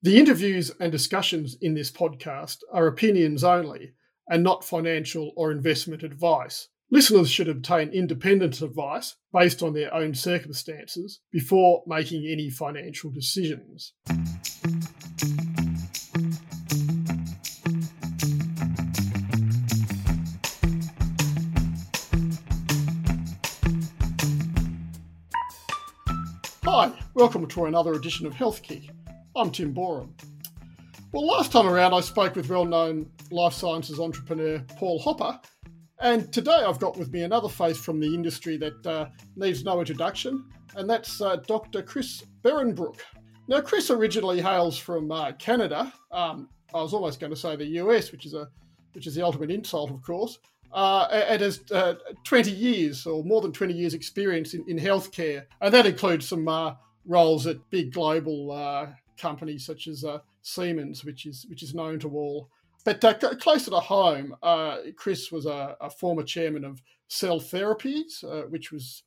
The interviews and discussions in this podcast are opinions only and not financial or investment advice. Listeners should obtain independent advice based on their own circumstances before making any financial decisions. Hi, welcome to another edition of Health Kick. I'm Tim Boreham. Well, last time around, I spoke with well known life sciences entrepreneur Paul Hopper, and today I've got with me another face from the industry that uh, needs no introduction, and that's uh, Dr. Chris Behrenbruch. Now, Chris originally hails from uh, Canada. Um, I was almost going to say the US, which is a which is the ultimate insult, of course. Uh, and has uh, 20 years or more than 20 years experience in, in healthcare, and that includes some uh, roles at big global uh, companies such as uh, Siemens, which is which is known to all. But uh, closer to home, uh, Chris was a, a, former chairman of Cell Therapies, uh, which was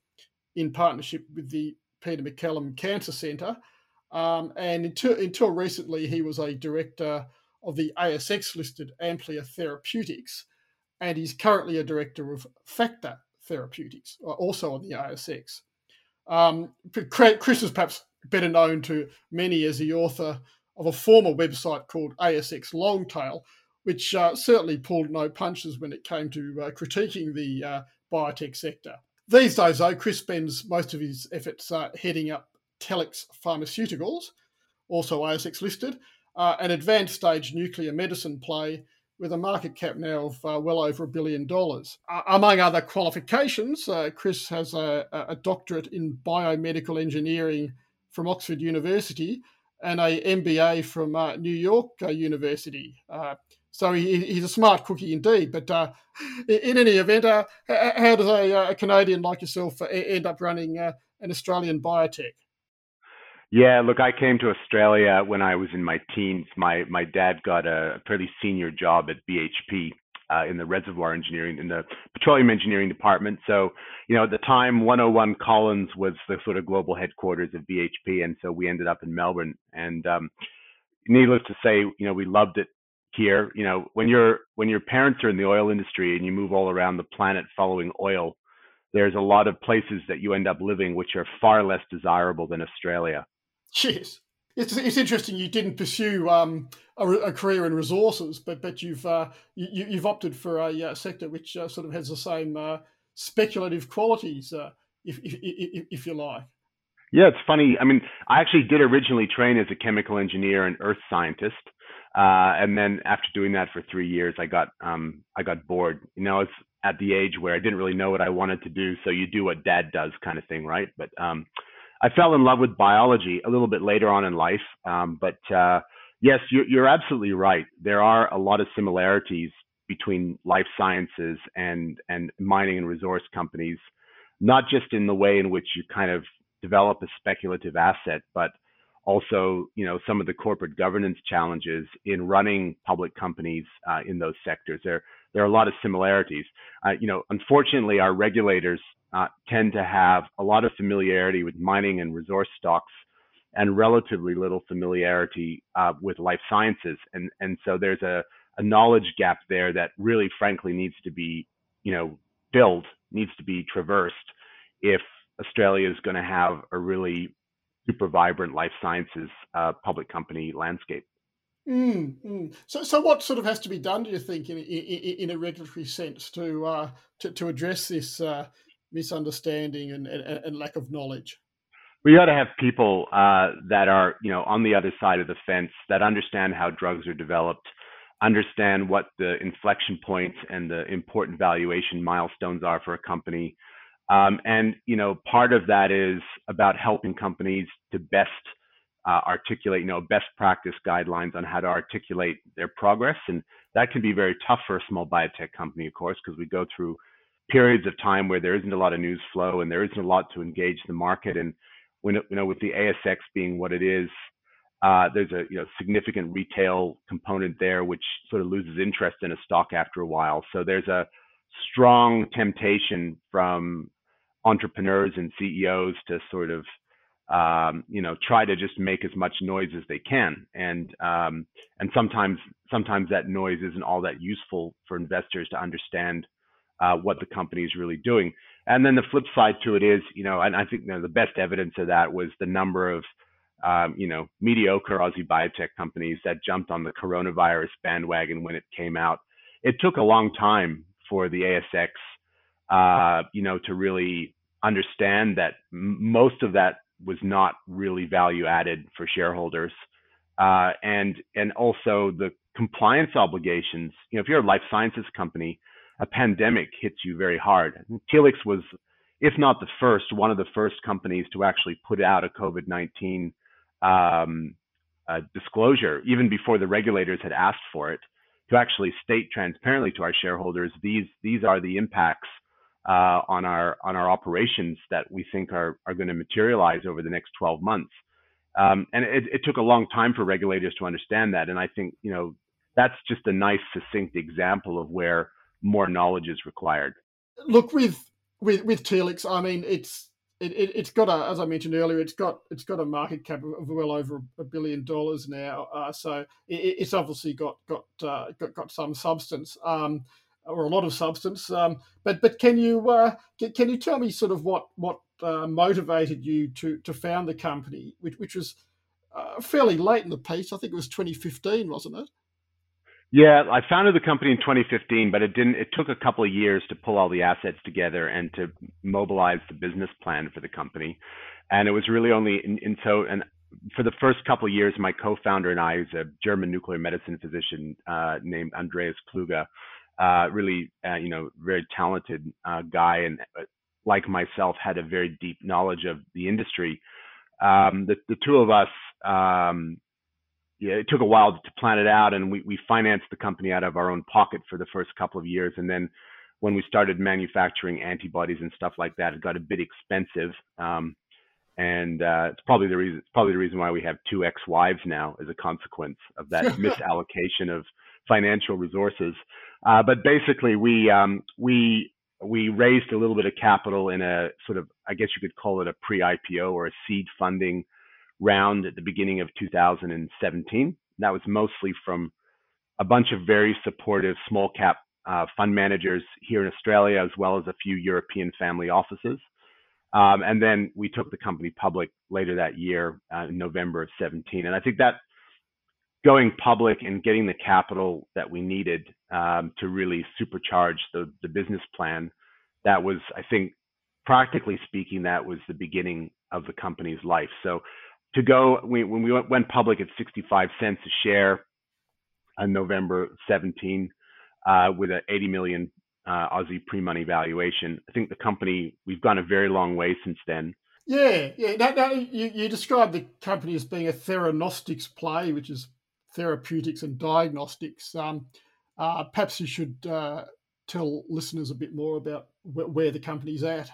in partnership with the Peter MacCallum Cancer Centre. Um, and until, until recently, he was a director of the ASX listed Amplia Therapeutics, and he's currently a director of Factor Therapeutics, uh, also on the ASX. Um, Chris is perhaps better known to many as the author of a former website called ASX Longtail, which uh, certainly pulled no punches when it came to uh, critiquing the uh, biotech sector. These days, though, Chris spends most of his efforts uh, heading up Telix Pharmaceuticals, also ASX listed, uh, an advanced stage nuclear medicine play with a market cap now of uh, well over a billion dollars. Among other qualifications, Chris has a, a, doctorate in biomedical engineering from Oxford University and a MBA from uh, New York uh, University. Uh, so he, he's a smart cookie indeed. But uh, in any event, how does a, a, Canadian like yourself end up running an Australian biotech? Yeah, look, I came to Australia when I was in my teens. My my dad got a fairly senior job at BHP, uh, in the reservoir engineering, in the petroleum engineering department. So, you know, at the time, 101 Collins was the sort of global headquarters of BHP, and so we ended up in Melbourne. And um, needless to say, you know, we loved it here. You know, when your when your parents are in the oil industry and you move all around the planet following oil, there's a lot of places that you end up living which are far less desirable than Australia. Cheers. It's, it's interesting you didn't pursue um, a, a, career in resources, but but you've uh, you, you've opted for a uh, sector which uh, sort of has the same uh, speculative qualities, uh, if, if, if if you like. Yeah, it's funny. I mean, I actually did originally train as a chemical engineer and earth scientist, uh, and then after doing that for three years, I got um, I got bored. You know, it's at the age where I didn't really know what I wanted to do, so you do what dad does, kind of thing, right? But um, I fell in love with biology a little bit later on in life. Um, but uh, yes, you're, you're absolutely right. There are a lot of similarities between life sciences and and mining and resource companies, not just in the way in which you kind of develop a speculative asset, but also you know some of the corporate governance challenges in running public companies uh, in those sectors. There there are a lot of similarities. Uh, you know, unfortunately, our regulators uh, tend to have a lot of familiarity with mining and resource stocks and relatively little familiarity uh, with life sciences. And, and so there's a, a knowledge gap there that really, frankly, needs to be, you know, filled, needs to be traversed if Australia is going to have a really super vibrant life sciences uh, public company landscape. Mm, mm. So, so what sort of has to be done, do you think, in, in, in a regulatory sense, to uh, to, to address this uh, misunderstanding and, and, and lack of knowledge? We ought to have people uh, that are, you know, on the other side of the fence that understand how drugs are developed, understand what the inflection points and the important valuation milestones are for a company. Um, and, you know, part of that is about helping companies to best uh, articulate, you know, best practice guidelines on how to articulate their progress. And that can be very tough for a small biotech company, of course, because we go through periods of time where there isn't a lot of news flow and there isn't a lot to engage the market. And when you know, with the ASX being what it is, uh, there's a you know significant retail component there, which sort of loses interest in a stock after a while. So there's a strong temptation from entrepreneurs and CEOs to sort of um, you know, try to just make as much noise as they can, and um, and sometimes sometimes that noise isn't all that useful for investors to understand uh, what the company is really doing. And then the flip side to it is, you know, and I think you know, the best evidence of that was the number of um, you know, mediocre Aussie biotech companies that jumped on the coronavirus bandwagon when it came out. It took a long time for the ASX, uh, you know, to really understand that most of that was not really value added for shareholders. Uh, and and also the compliance obligations. You know, if you're a life sciences company, a pandemic hits you very hard. Telix was, if not the first, one of the first companies to actually put out a COVID-19 um, uh, disclosure, even before the regulators had asked for it, to actually state transparently to our shareholders these these are the impacts uh, on our on our operations that we think are are going to materialize over the next 12 months. Um, and it, it, took a long time for regulators to understand that. And I think you know that's just a nice, succinct example of where more knowledge is required. Look with with with Telix, I mean it's it, it, has got a, as I mentioned earlier, it's got it's got a market cap of well over a billion dollars now. Uh, so it, it's obviously got got, uh, got got some substance, um, or a lot of substance. Um, but but can you uh, can, can you tell me sort of what what uh, motivated you to to found the company, which which was uh, fairly late in the piece? I think it was 2015, wasn't it? Yeah, I founded the company in 2015, but it didn't. It took a couple of years to pull all the assets together and to mobilize the business plan for the company. And it was really only in, in so and for the first couple of years, my co-founder and I, who's a German nuclear medicine physician uh, named Andreas Kluge, uh, really, uh, you know, very talented uh, guy, and uh, like myself, had a very deep knowledge of the industry. Um, the, the two of us um, yeah, it took a while to plan it out, and we we financed the company out of our own pocket for the first couple of years, and then when we started manufacturing antibodies and stuff like that, it got a bit expensive. Um, and uh, it's probably the reason. It's probably the reason why we have two ex-wives now, as a consequence of that misallocation of financial resources. Uh, but basically, we um, we we raised a little bit of capital in a sort of, I guess you could call it a pre-IPO or a seed funding round at the beginning of 2017. That was mostly from a bunch of very supportive small cap uh, fund managers here in Australia, as well as a few European family offices. Um, and then we took the company public later that year uh, in November of 17. And I think that going public and getting the capital that we needed um, to really supercharge the, the business plan, that was, I think, practically speaking, that was the beginning of the company's life. So to go we, when we went public at 65 cents a share on November 17 uh, with an 80 million uh, Aussie pre-money valuation. I think the company we've gone a very long way since then. Yeah, yeah. Now you, you described the company as being a theranostics play, which is therapeutics and diagnostics. Um, uh, perhaps you should uh, tell listeners a bit more about wh- where the company's at.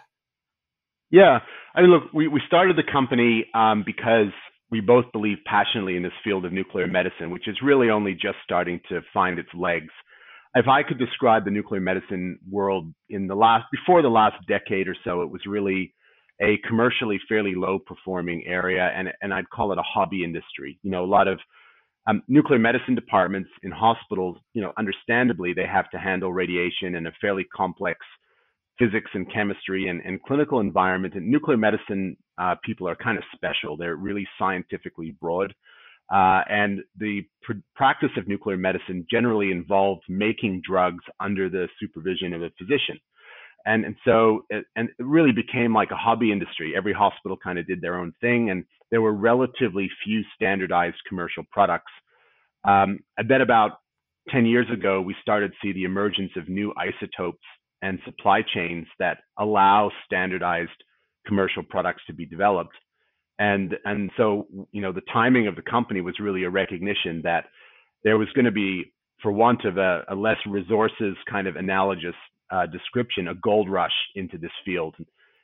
Yeah, I mean, look, we, we started the company um, because we both believe passionately in this field of nuclear medicine, which is really only just starting to find its legs. If I could describe the nuclear medicine world in the last, before the last decade or so, it was really a commercially fairly low performing area, and and I'd call it a hobby industry. You know, a lot of um, nuclear medicine departments in hospitals, you know, understandably they have to handle radiation in a fairly complex physics and chemistry and, and clinical environment. And nuclear medicine uh, people are kind of special. They're really scientifically broad. Uh, and the pr- practice of nuclear medicine generally involves making drugs under the supervision of a physician. And, and so it, and it really became like a hobby industry. Every hospital kind of did their own thing, and there were relatively few standardized commercial products. Um, I bet about 10 years ago, we started to see the emergence of new isotopes and supply chains that allow standardized commercial products to be developed. And and so you know the timing of the company was really a recognition that there was going to be, for want of a, a less resources kind of analogous uh, description, a gold rush into this field.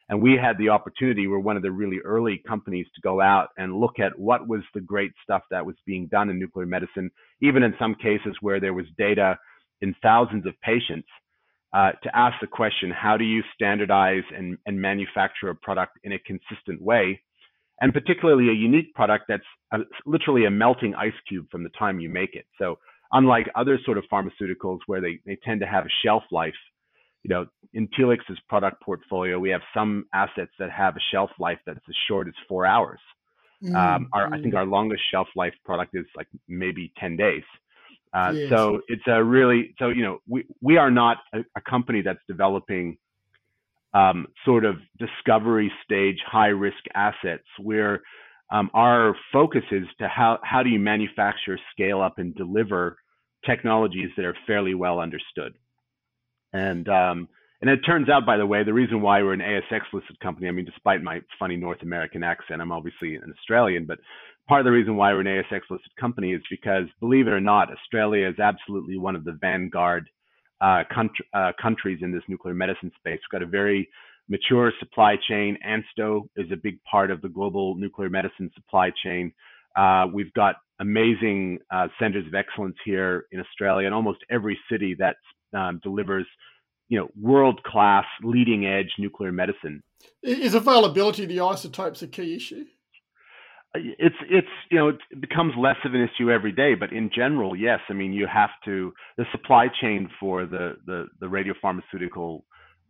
And we had the opportunity, we're one of the really early companies to go out and look at what was the great stuff that was being done in nuclear medicine, even in some cases where there was data in thousands of patients uh, to ask the question, how do you standardize and, and manufacture a product in a consistent way and particularly a unique product that's a, literally a melting ice cube from the time you make it. So unlike other sort of pharmaceuticals where they, they tend to have a shelf life, you know, in Telix's product portfolio, we have some assets that have a shelf life that's as short as four hours. Mm, um, our. I think mm. our longest shelf life product is like maybe 10 days. Uh, yes. So it's a really so you know we we are not a, a company that's developing um, sort of discovery stage high risk assets where um, our focus is to how how do you manufacture, scale up, and deliver technologies that are fairly well understood. And um, and it turns out, by the way, the reason why we're an ASX listed company, I mean, despite my funny North American accent, I'm obviously an Australian, but part of the reason why we're an ASX listed company is because, believe it or not, Australia is absolutely one of the vanguard uh, country, uh, countries in this nuclear medicine space. We've got a very mature supply chain. ANSTO is a big part of the global nuclear medicine supply chain. Uh, we've got amazing uh, centers of excellence here in Australia, and almost every city that um, delivers, you know, world-class, leading-edge nuclear medicine. Is availability of the isotopes a key issue? it's it's you know it becomes less of an issue every day but in general yes i mean you have to the supply chain for the the the radiopharmaceutical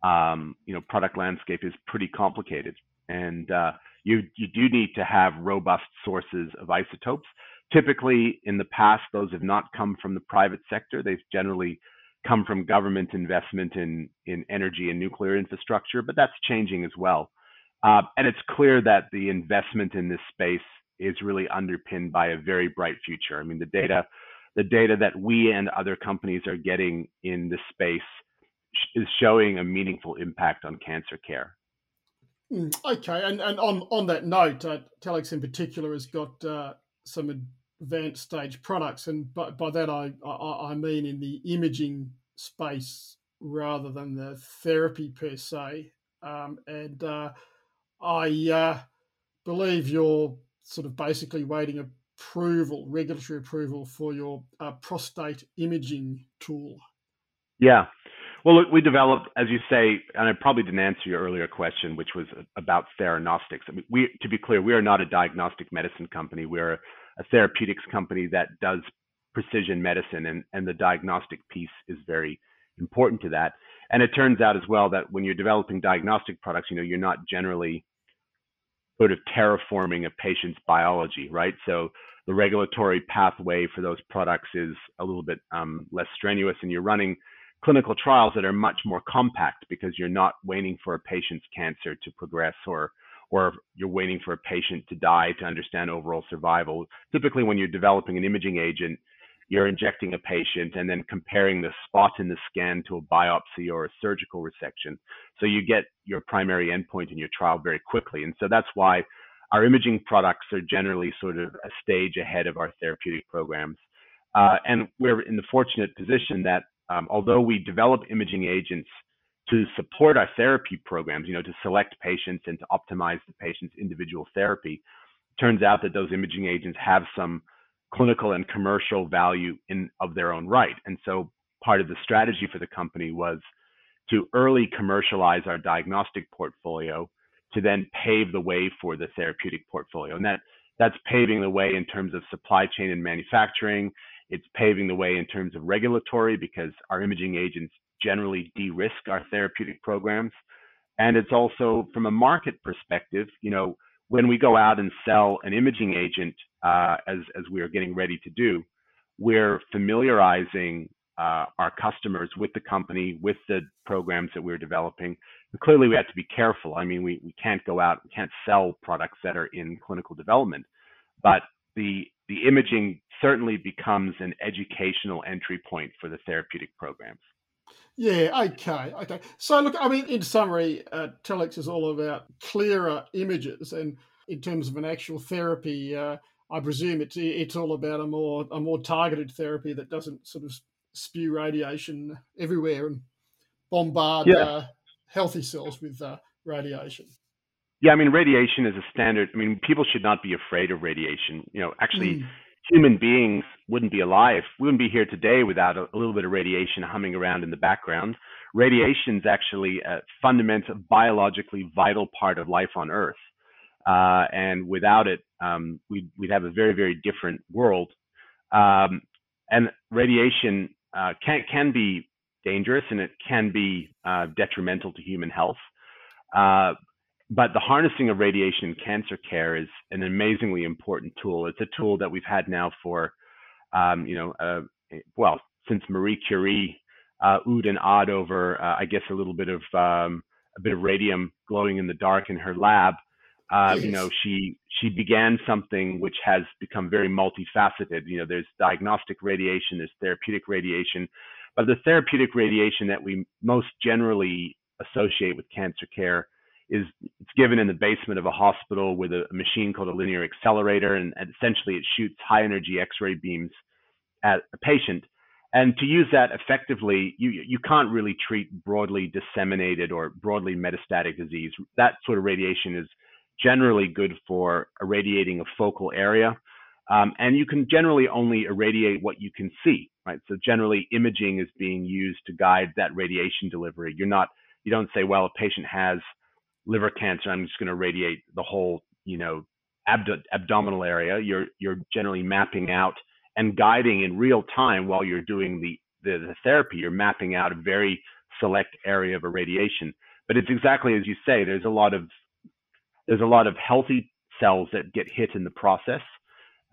um, you know product landscape is pretty complicated and uh, you you do need to have robust sources of isotopes typically in the past those have not come from the private sector they've generally come from government investment in in energy and nuclear infrastructure but that's changing as well uh, and it's clear that the investment in this space is really underpinned by a very bright future. I mean, the data, the data that we and other companies are getting in this space is showing a meaningful impact on cancer care. Hmm, okay, and, and on, on that note, uh, Telix in particular has got uh, some advanced stage products, and by, by that I, I, I mean in the imaging space rather than the therapy per se. Um, and uh, I uh, believe you're sort of basically waiting approval, regulatory approval for your uh, prostate imaging tool. Yeah. Well, look, we developed, as you say, and I probably didn't answer your earlier question, which was about theranostics. I mean, we, to be clear, we are not a diagnostic medicine company. We're a therapeutics company that does precision medicine, and, and the diagnostic piece is very important to that. And it turns out as well that when you're developing diagnostic products, you know, you're not generally sort of terraforming a patient's biology, right? So the regulatory pathway for those products is a little bit um, less strenuous, and you're running clinical trials that are much more compact because you're not waiting for a patient's cancer to progress or or you're waiting for a patient to die to understand overall survival. Typically, when you're developing an imaging agent, you're injecting a patient and then comparing the spot in the scan to a biopsy or a surgical resection. So you get your primary endpoint in your trial very quickly. And so that's why our imaging products are generally sort of a stage ahead of our therapeutic programs. Uh, and we're in the fortunate position that um, although we develop imaging agents to support our therapy programs, you know, to select patients and to optimize the patient's individual therapy, turns out that those imaging agents have some clinical and commercial value in of their own right. And so part of the strategy for the company was to early commercialize our diagnostic portfolio to then pave the way for the therapeutic portfolio. And that that's paving the way in terms of supply chain and manufacturing. It's paving the way in terms of regulatory because our imaging agents generally de-risk our therapeutic programs. And it's also from a market perspective, you know, when we go out and sell an imaging agent, uh, as as we are getting ready to do, we're familiarizing uh, our customers with the company, with the programs that we're developing. And clearly, we have to be careful. I mean, we, we can't go out, we can't sell products that are in clinical development, but the the imaging certainly becomes an educational entry point for the therapeutic programs. Yeah, okay, okay. So, look, I mean, in summary, uh, Telix is all about clearer images, and in terms of an actual therapy, uh, I presume it's it's all about a more a more targeted therapy that doesn't sort of spew radiation everywhere and bombard yeah. uh, healthy cells with uh, radiation. Yeah, I mean, radiation is a standard. I mean, people should not be afraid of radiation. You know, actually, mm human beings wouldn't be alive. We wouldn't be here today without a, a little bit of radiation humming around in the background. Radiation is actually a fundamental, biologically vital part of life on Earth. uh, and without it, um, we'd, we'd have a very, very different world. Um, and radiation uh, can can be dangerous and it can be uh, detrimental to human health. Uh, but the harnessing of radiation in cancer care is an amazingly important tool. It's a tool that we've had now for, um, you know, uh, well, since Marie Curie uh, oohed and awed over, uh, I guess, a little bit of um, a bit of radium glowing in the dark in her lab. Uh. You know, she she began something which has become very multifaceted. You know, there's diagnostic radiation, there's therapeutic radiation, but the therapeutic radiation that we most generally associate with cancer care is it's given in the basement of a hospital with a, machine called a linear accelerator, and, and essentially it shoots high energy X-ray beams at a patient. And to use that effectively, you you can't really treat broadly disseminated or broadly metastatic disease. That sort of radiation is generally good for irradiating a focal area. Um, and you can generally only irradiate what you can see, right? So generally imaging is being used to guide that radiation delivery. You're not, you don't say, well, a patient has liver cancer, I'm just going to radiate the whole, you know, abdo- abdominal area. You're, you're generally mapping out and guiding in real time while you're doing the, the, the therapy. You're mapping out a very select area of irradiation. But it's exactly as you say, there's a lot of there's a lot of healthy cells that get hit in the process.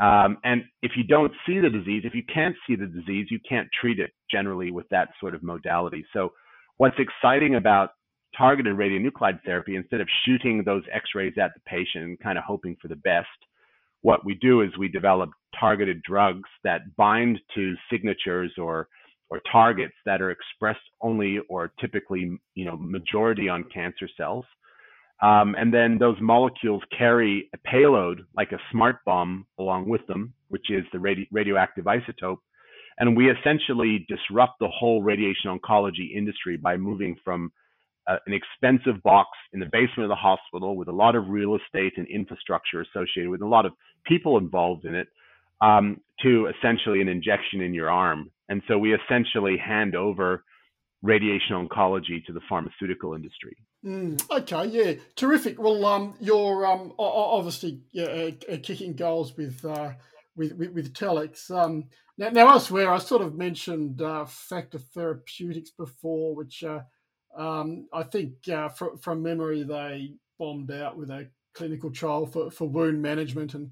Um, and if you don't see the disease, if you can't see the disease, you can't treat it generally with that sort of modality. So, what's exciting about targeted radionuclide therapy, instead of shooting those x rays at the patient and kind of hoping for the best, what we do is we develop targeted drugs that bind to signatures or or targets that are expressed only or typically you know majority on cancer cells um, and then those molecules carry a payload like a smart bomb along with them, which is the radi- radioactive isotope. And we essentially disrupt the whole radiation oncology industry by moving from an expensive box in the basement of the hospital with a lot of real estate and infrastructure associated with a lot of people involved in it um, to essentially an injection in your arm. And so we essentially hand over radiation oncology to the pharmaceutical industry. Mm, okay, yeah, terrific. Well, um, you're um, obviously yeah, uh, kicking goals with, uh, with with with Telix. Um, now, now elsewhere, I sort of mentioned uh, Factor Therapeutics before, which uh, um, I think uh, fr- from memory they bombed out with a clinical trial for, for wound management, and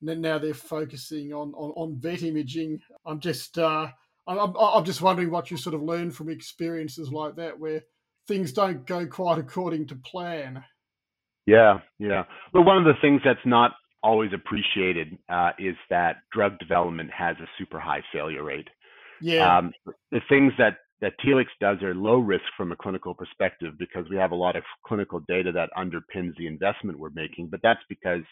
now they're focusing on on, on vet imaging. I'm just uh, I'm, I'm just wondering what you sort of learned from experiences like that, where things don't go quite according to plan. Yeah, yeah. Well, one of the things that's not always appreciated uh, is that drug development has a super high failure rate. Yeah. Um, the things that that Telix does are low risk from a clinical perspective because we have a lot of clinical data that underpins the investment we're making. But that's because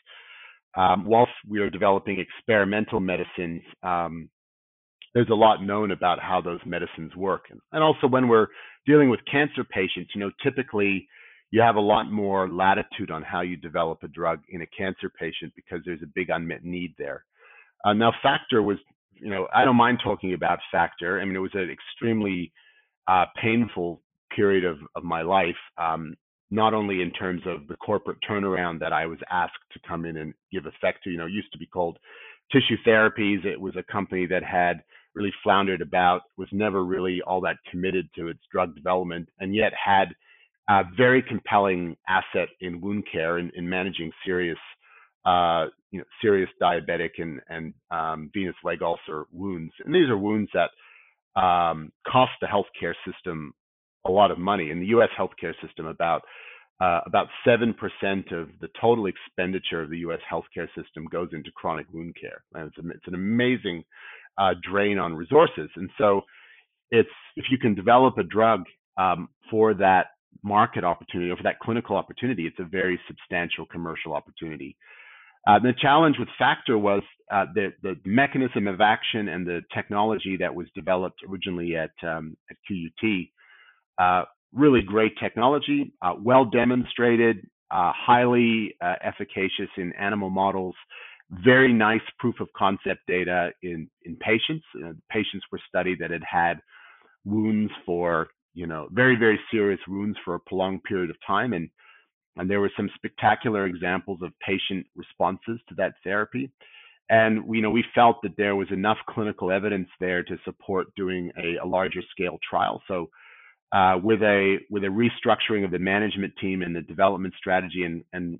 um, whilst we are developing experimental medicines, um, there's a lot known about how those medicines work. And also when we're dealing with cancer patients, you know, typically you have a lot more latitude on how you develop a drug in a cancer patient because there's a big unmet need there. Uh, now, Factor was, you know, I don't mind talking about Factor. I mean, it was an extremely uh, painful period of, of my life, um, not only in terms of the corporate turnaround that I was asked to come in and give effect to. You know, used to be called Tissue Therapies. It was a company that had really floundered about, was never really all that committed to its drug development, and yet had a very compelling asset in wound care and in, managing serious, uh, you know, serious diabetic and and um, venous leg ulcer wounds. And these are wounds that um, cost the healthcare system a lot of money. In the U.S. healthcare system, about uh, about seven percent of the total expenditure of the U.S. healthcare system goes into chronic wound care, and it's, it's an amazing uh, drain on resources. And so it's if you can develop a drug um, for that market opportunity or for that clinical opportunity, it's a very substantial commercial opportunity. Uh, the challenge with Factor was uh, the, the mechanism of action and the technology that was developed originally at, um, at QUT. Uh, really great technology, uh, well demonstrated, uh, highly uh, efficacious in animal models, very nice proof of concept data in in patients. Patients were studied that had had wounds for you know very very serious wounds for a prolonged period of time, and and there were some spectacular examples of patient responses to that therapy. And you know, we felt that there was enough clinical evidence there to support doing a, a larger scale trial. So uh, with a with a restructuring of the management team and the development strategy and, and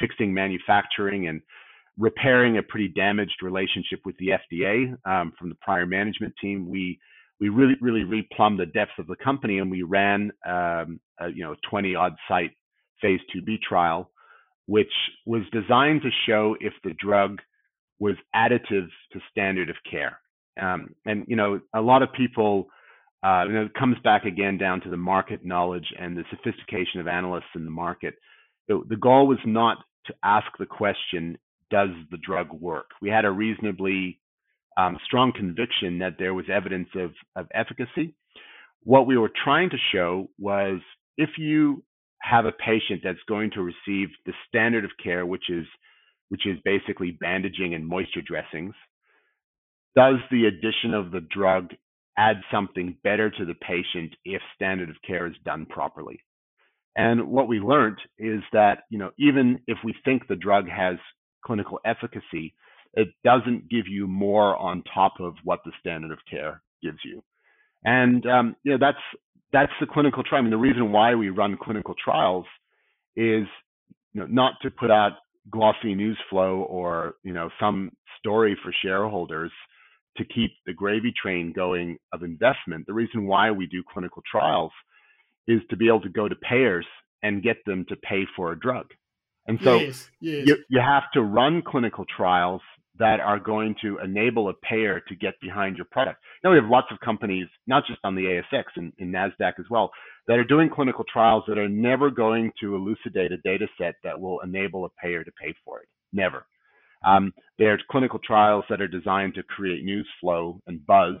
fixing manufacturing and repairing a pretty damaged relationship with the FDA um, from the prior management team, we we really really replumbed the depths of the company and we ran um, a, you know 20 odd site phase 2b trial, which was designed to show if the drug was additive to standard of care. Um, and you know a lot of people. Uh, and it comes back again down to the market knowledge and the sophistication of analysts in the market. The, the goal was not to ask the question, does the drug work? We had a reasonably um, strong conviction that there was evidence of, of efficacy. What we were trying to show was if you have a patient that's going to receive the standard of care, which is which is basically bandaging and moisture dressings, does the addition of the drug add something better to the patient if standard of care is done properly? And what we learned is that, you know, even if we think the drug has clinical efficacy, it doesn't give you more on top of what the standard of care gives you. And um, you know, that's that's the clinical trial. I mean, the reason why we run clinical trials is you know, not to put out glossy news flow or you know some story for shareholders to keep the gravy train going of investment. The reason why we do clinical trials is to be able to go to payers and get them to pay for a drug. And so yes, yes. You, you have to run clinical trials that are going to enable a payer to get behind your product. Now we have lots of companies, not just on the ASX and in NASDAQ as well, that are doing clinical trials that are never going to elucidate a data set that will enable a payer to pay for it. Never. Um, are clinical trials that are designed to create news flow and buzz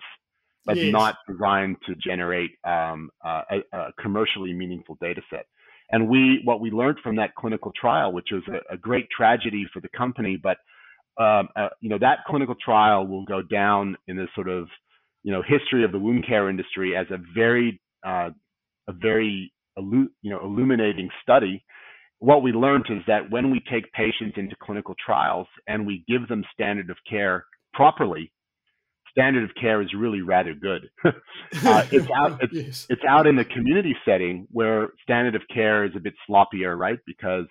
but yes. not designed to generate um, a, a, commercially meaningful data set. And we, what we learned from that clinical trial, which was a, a great tragedy for the company, but um, uh, you know that clinical trial will go down in the sort of you know history of the wound care industry as a very uh, a very you know illuminating study. What we learned is that when we take patients into clinical trials and we give them standard of care properly, standard of care is really rather good. uh, it's out it's, yes. it's out in the community setting where standard of care is a bit sloppier, right? Because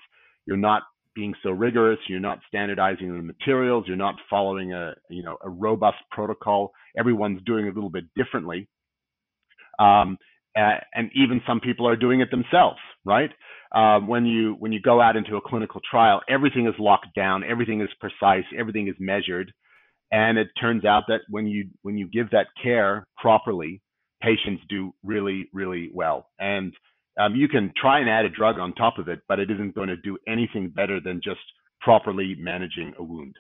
you're not being so rigorous, you're not standardizing the materials, you're not following a you know a robust protocol. Everyone's doing a little bit differently. Um, and even some people are doing it themselves, right? Uh, when you when you go out into a clinical trial, everything is locked down, everything is precise, everything is measured, and it turns out that when you when you give that care properly, patients do really really well. And um, you can try and add a drug on top of it, but it isn't going to do anything better than just properly managing a wound.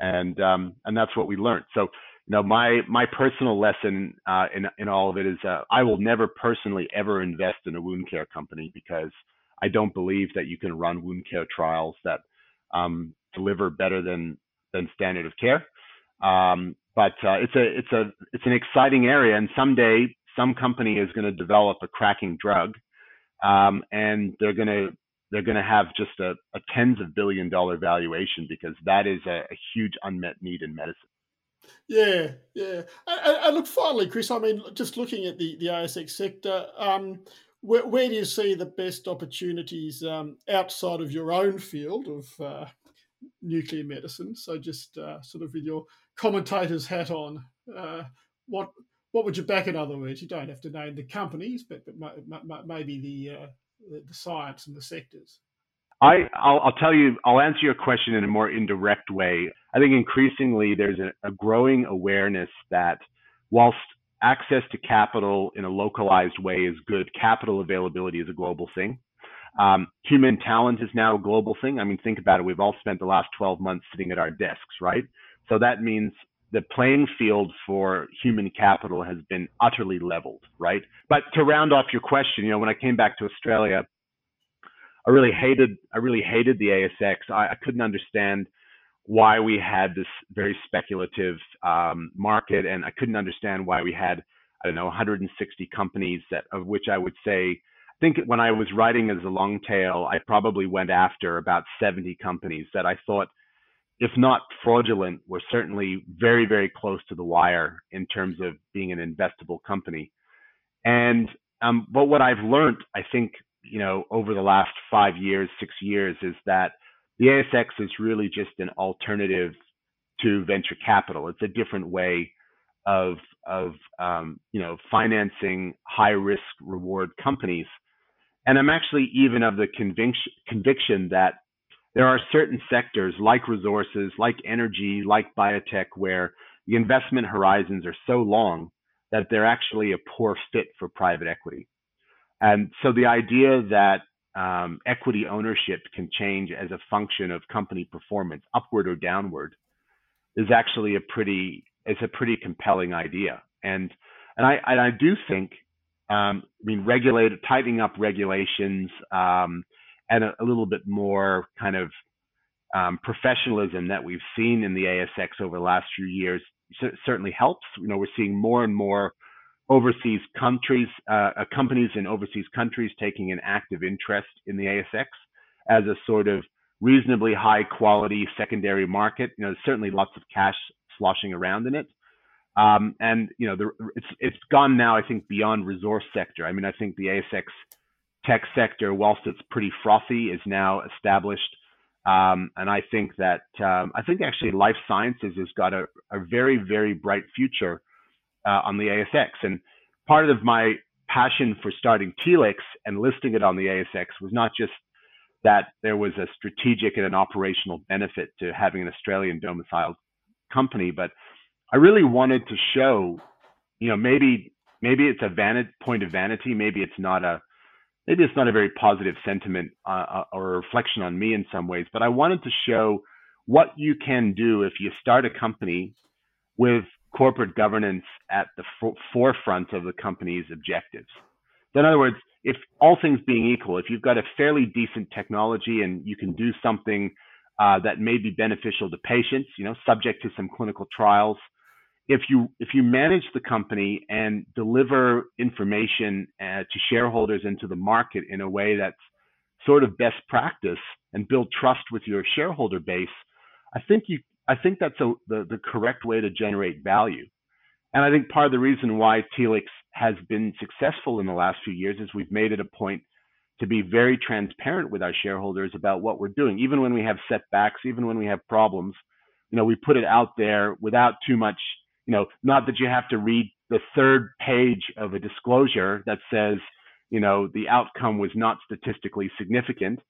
And um, and that's what we learned. So you know my my personal lesson uh, in in all of it is uh, I will never personally ever invest in a wound care company because I don't believe that you can run wound care trials that um, deliver better than than standard of care. Um, but uh, it's a it's a it's an exciting area, and someday some company is going to develop a cracking drug, um, and they're going to they're going to have just a, a, tens of billion dollar valuation because that is a, a huge unmet need in medicine. Yeah, yeah. And, look, finally, Chris, I mean, just looking at the, the ASX sector, um, where, where, do you see the best opportunities um, outside of your own field of uh, nuclear medicine? So, just uh, sort of with your commentator's hat on, uh, what what would you back? In other words, you don't have to name the companies, but, but maybe the, uh, the, science and the sectors. I I'll, I'll, tell you I'll answer your question in a more indirect way. I think increasingly there's a, a growing awareness that whilst access to capital in a localized way is good, capital availability is a global thing. Um, human talent is now a global thing. I mean, think about it. We've all spent the last 12 months sitting at our desks, right? So that means the playing field for human capital has been utterly leveled, right? But to round off your question, you know, when I came back to Australia, I really hated I really hated the ASX. I, I couldn't understand why we had this very speculative um, market, and I couldn't understand why we had I don't know 160 companies that of which I would say I think when I was writing as a long tail, I probably went after about 70 companies that I thought, if not fraudulent, were certainly very, very close to the wire in terms of being an investable company. And um, but what I've learned, I think, you know, over the last five years, six years, is that the ASX is really just an alternative to venture capital. It's a different way of of um, you know financing high risk reward companies. And I'm actually even of the conviction conviction that there are certain sectors like resources, like energy, like biotech, where the investment horizons are so long that they're actually a poor fit for private equity. And so the idea that um, equity ownership can change as a function of company performance, upward or downward, is actually a pretty it's a pretty compelling idea. And and I and I do think, um, I mean, regulated tightening up regulations um, and a, a, little bit more kind of um, professionalism that we've seen in the ASX over the last few years certainly helps. You know, we're seeing more and more overseas countries, uh, uh, companies in overseas countries taking an active interest in the ASX as a sort of reasonably high quality secondary market. You know, there's certainly lots of cash sloshing around in it. Um, and you know, the, it's it's gone now. I think beyond resource sector. I mean, I think the ASX tech sector, whilst it's pretty frothy, is now established. Um, and I think that um, I think actually life sciences has got a, a very very bright future uh, on the ASX. And part of my passion for starting Telix and listing it on the ASX was not just that there was a strategic and an operational benefit to having an Australian domiciled company, but I really wanted to show, you know, maybe maybe it's a point of vanity, maybe it's not a maybe it's not a very positive sentiment uh, uh or a reflection on me in some ways, but I wanted to show what you can do if you start a company with corporate governance at the forefront of the company's objectives. So in other words, if all things being equal, if you've got a fairly decent technology and you can do something uh, that may be beneficial to patients, you know, subject to some clinical trials, if you if you manage the company and deliver information uh, to shareholders and to the market in a way that's sort of best practice and build trust with your shareholder base, I think you I think that's a, the, the correct way to generate value. And I think part of the reason why Telix has been successful in the last few years is we've made it a point to be very transparent with our shareholders about what we're doing. Even when we have setbacks, even when we have problems, you know, we put it out there without too much, you know, not that you have to read the third page of a disclosure that says, you know, the outcome was not statistically significant.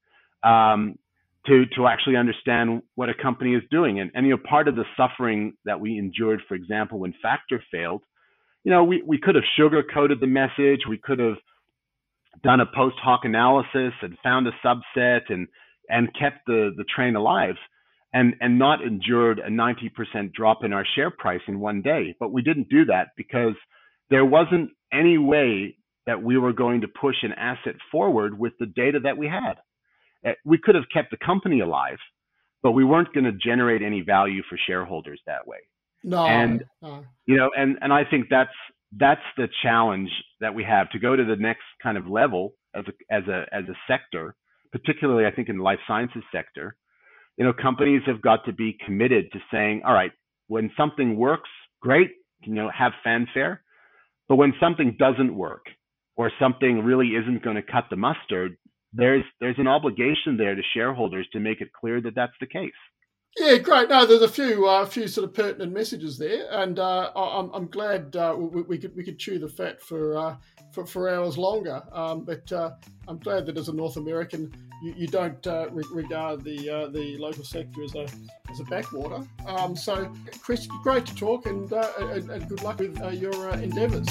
Um, to to actually understand what a company is doing. And, and you know, part of the suffering that we endured, for example, when Factor failed, you know, we, we could have sugarcoated the message, we could have done a post hoc analysis and found a subset and and kept the, the train alive and and not endured a 90% drop in our share price in one day. But we didn't do that because there wasn't any way that we were going to push an asset forward with the data that we had. Uh, we could have kept the company alive, but we weren't going to generate any value for shareholders that way. No, and no. you know, and and I think that's that's the challenge that we have to go to the next kind of level as a as a as a sector, particularly I think in the life sciences sector. You know, companies have got to be committed to saying, all right, when something works, great, you know, have fanfare. But when something doesn't work or something really isn't going to cut the mustard, there's there's an obligation there to shareholders to make it clear that that's the case. Yeah, great. No, there's a few uh, few sort of pertinent messages there, and uh, I'm, I'm glad uh, we, we, could we could chew the fat for uh, for, for hours longer. Um, but uh, I'm glad that as a North American, you, you don't uh, re- regard the the local sector as a as a backwater. Um, so, Chris, great to talk, and and, and, good luck with your endeavours.